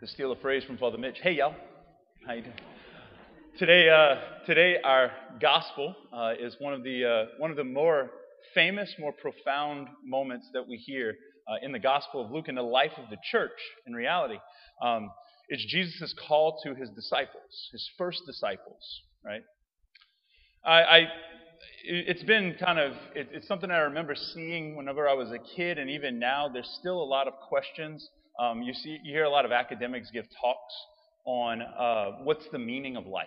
to steal a phrase from Father Mitch. Hey, y'all. How you doing? Today, uh, today our gospel uh, is one of the uh, one of the more famous, more profound moments that we hear uh, in the Gospel of Luke in the life of the church. In reality, um, it's Jesus' call to his disciples, his first disciples. Right? I, I it's been kind of it, it's something I remember seeing whenever I was a kid, and even now. There's still a lot of questions um, you see, you hear a lot of academics give talks on uh, what's the meaning of life.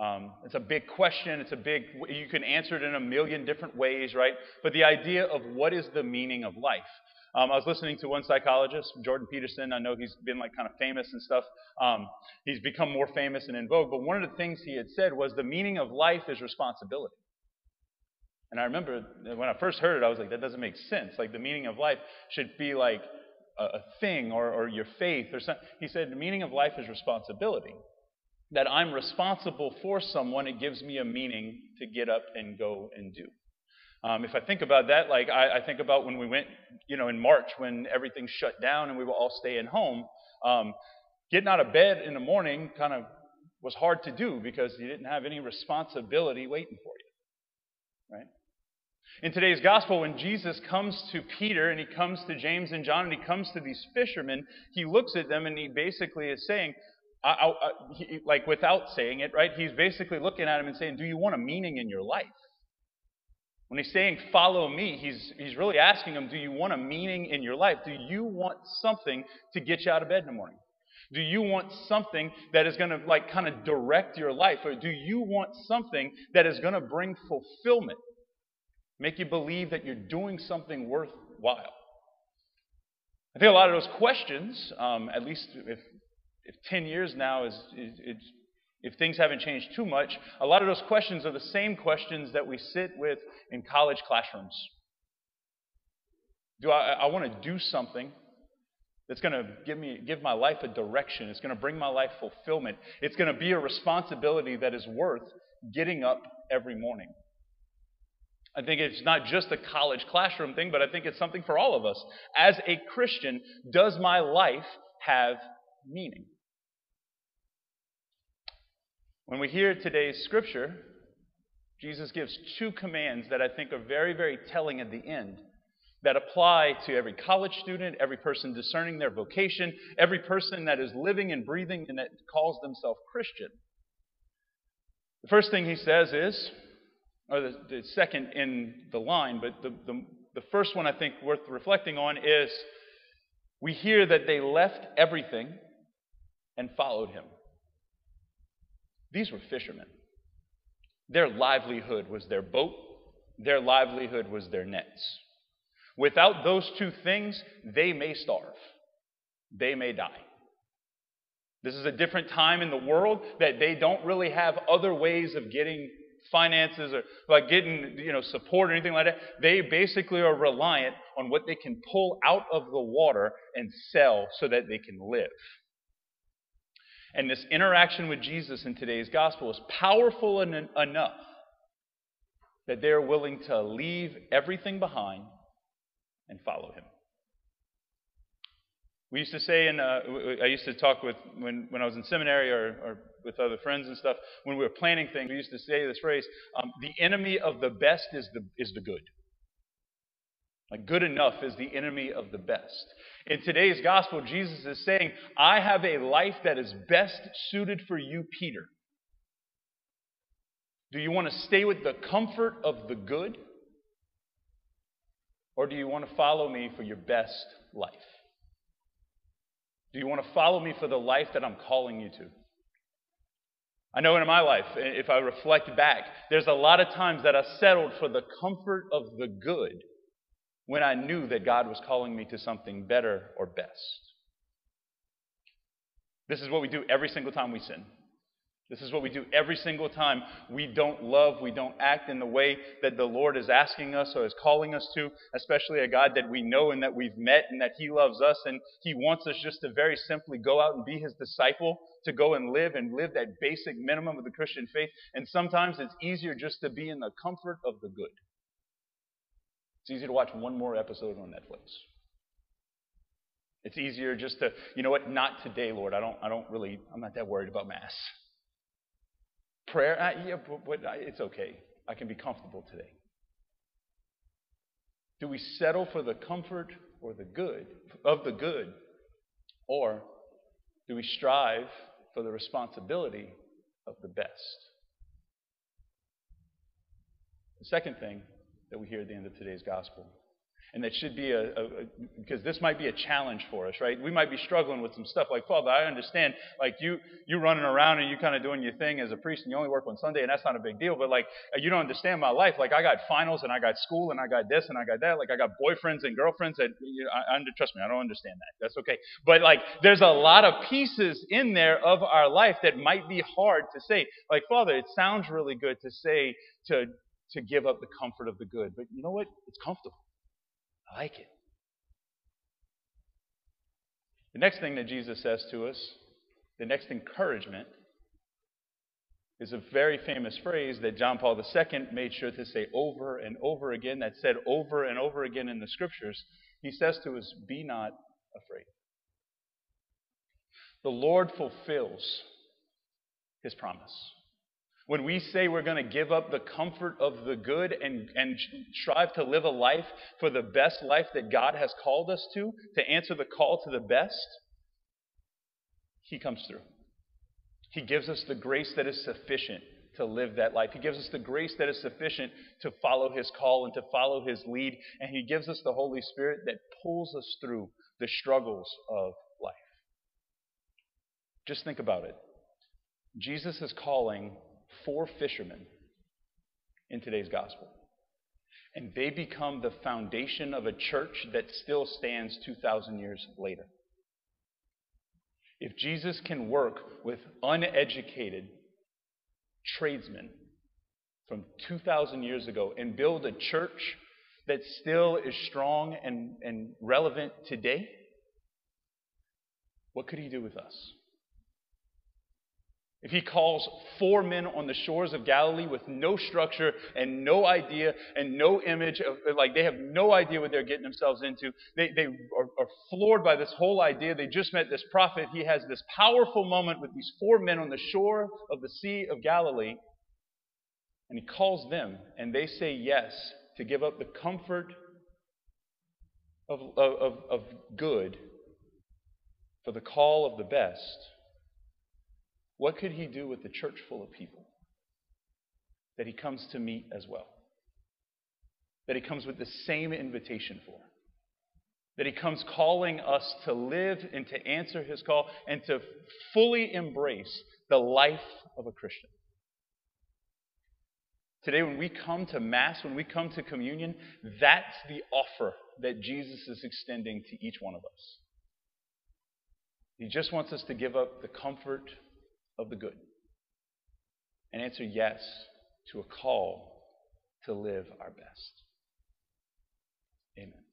Um, it's a big question. It's a big. You can answer it in a million different ways, right? But the idea of what is the meaning of life. Um, I was listening to one psychologist, Jordan Peterson. I know he's been like kind of famous and stuff. Um, he's become more famous and in vogue. But one of the things he had said was the meaning of life is responsibility. And I remember when I first heard it, I was like, that doesn't make sense. Like the meaning of life should be like a, a thing or, or your faith or something. He said the meaning of life is responsibility. That I'm responsible for someone, it gives me a meaning to get up and go and do. Um, if I think about that, like I, I, think about when we went, you know, in March when everything shut down and we were all staying home, um, getting out of bed in the morning kind of was hard to do because you didn't have any responsibility waiting for you, right? In today's gospel, when Jesus comes to Peter and he comes to James and John and he comes to these fishermen, he looks at them and he basically is saying, I, I, I, he, like without saying it, right? He's basically looking at him and saying, Do you want a meaning in your life? When he's saying, Follow me, he's, he's really asking him, Do you want a meaning in your life? Do you want something to get you out of bed in the morning? Do you want something that is going to like kind of direct your life? Or do you want something that is going to bring fulfillment? Make you believe that you're doing something worthwhile. I think a lot of those questions, um, at least if, if 10 years now is, is, if things haven't changed too much, a lot of those questions are the same questions that we sit with in college classrooms. Do I, I want to do something that's going to give me give my life a direction. It's going to bring my life fulfillment. It's going to be a responsibility that is worth getting up every morning. I think it's not just a college classroom thing, but I think it's something for all of us. As a Christian, does my life have meaning? When we hear today's scripture, Jesus gives two commands that I think are very, very telling at the end that apply to every college student, every person discerning their vocation, every person that is living and breathing and that calls themselves Christian. The first thing he says is, or the, the second in the line, but the, the, the first one I think worth reflecting on is we hear that they left everything and followed him. These were fishermen. Their livelihood was their boat, their livelihood was their nets. Without those two things, they may starve, they may die. This is a different time in the world that they don't really have other ways of getting finances or like getting you know support or anything like that. They basically are reliant on what they can pull out of the water and sell so that they can live. And this interaction with Jesus in today's gospel is powerful en- enough that they're willing to leave everything behind and follow him. We used to say, in, uh, I used to talk with, when, when I was in seminary or, or with other friends and stuff, when we were planning things, we used to say this phrase um, the enemy of the best is the, is the good. Like, good enough is the enemy of the best. In today's gospel, Jesus is saying, I have a life that is best suited for you, Peter. Do you want to stay with the comfort of the good? Or do you want to follow me for your best life? Do you want to follow me for the life that I'm calling you to? I know in my life, if I reflect back, there's a lot of times that I settled for the comfort of the good when I knew that God was calling me to something better or best. This is what we do every single time we sin. This is what we do every single time we don't love, we don't act in the way that the Lord is asking us or is calling us to, especially a God that we know and that we've met and that He loves us and He wants us just to very simply go out and be His disciple, to go and live and live that basic minimum of the Christian faith. And sometimes it's easier just to be in the comfort of the good. It's easy to watch one more episode on Netflix. It's easier just to, you know what, not today, Lord. I don't, I don't really, I'm not that worried about Mass. Prayer, uh, yeah, but, but it's okay. I can be comfortable today. Do we settle for the comfort or the good of the good, or do we strive for the responsibility of the best? The second thing that we hear at the end of today's gospel and that should be a, a, a, because this might be a challenge for us, right? We might be struggling with some stuff like, Father, I understand, like you you running around and you kind of doing your thing as a priest, and you only work on Sunday, and that's not a big deal. But like, uh, you don't understand my life. Like, I got finals, and I got school, and I got this, and I got that. Like, I got boyfriends and girlfriends that you know, I, I trust me, I don't understand that. That's okay. But like, there's a lot of pieces in there of our life that might be hard to say. Like, Father, it sounds really good to say to to give up the comfort of the good, but you know what? It's comfortable. I like it. The next thing that Jesus says to us, the next encouragement, is a very famous phrase that John Paul II made sure to say over and over again, that said over and over again in the scriptures. He says to us, Be not afraid. The Lord fulfills his promise. When we say we're going to give up the comfort of the good and, and strive to live a life for the best life that God has called us to, to answer the call to the best, He comes through. He gives us the grace that is sufficient to live that life. He gives us the grace that is sufficient to follow His call and to follow His lead. And He gives us the Holy Spirit that pulls us through the struggles of life. Just think about it. Jesus is calling four fishermen in today's gospel. And they become the foundation of a church that still stands 2,000 years later. If Jesus can work with uneducated tradesmen from 2,000 years ago and build a church that still is strong and, and relevant today, what could he do with us? If he calls four men on the shores of Galilee with no structure and no idea and no image of, like they have no idea what they're getting themselves into, they, they are, are floored by this whole idea. They just met this prophet. He has this powerful moment with these four men on the shore of the Sea of Galilee. And he calls them, and they say yes to give up the comfort of, of, of good for the call of the best. What could he do with the church full of people that he comes to meet as well? That he comes with the same invitation for? That he comes calling us to live and to answer his call and to fully embrace the life of a Christian. Today, when we come to Mass, when we come to communion, that's the offer that Jesus is extending to each one of us. He just wants us to give up the comfort of the good and answer yes to a call to live our best. Amen.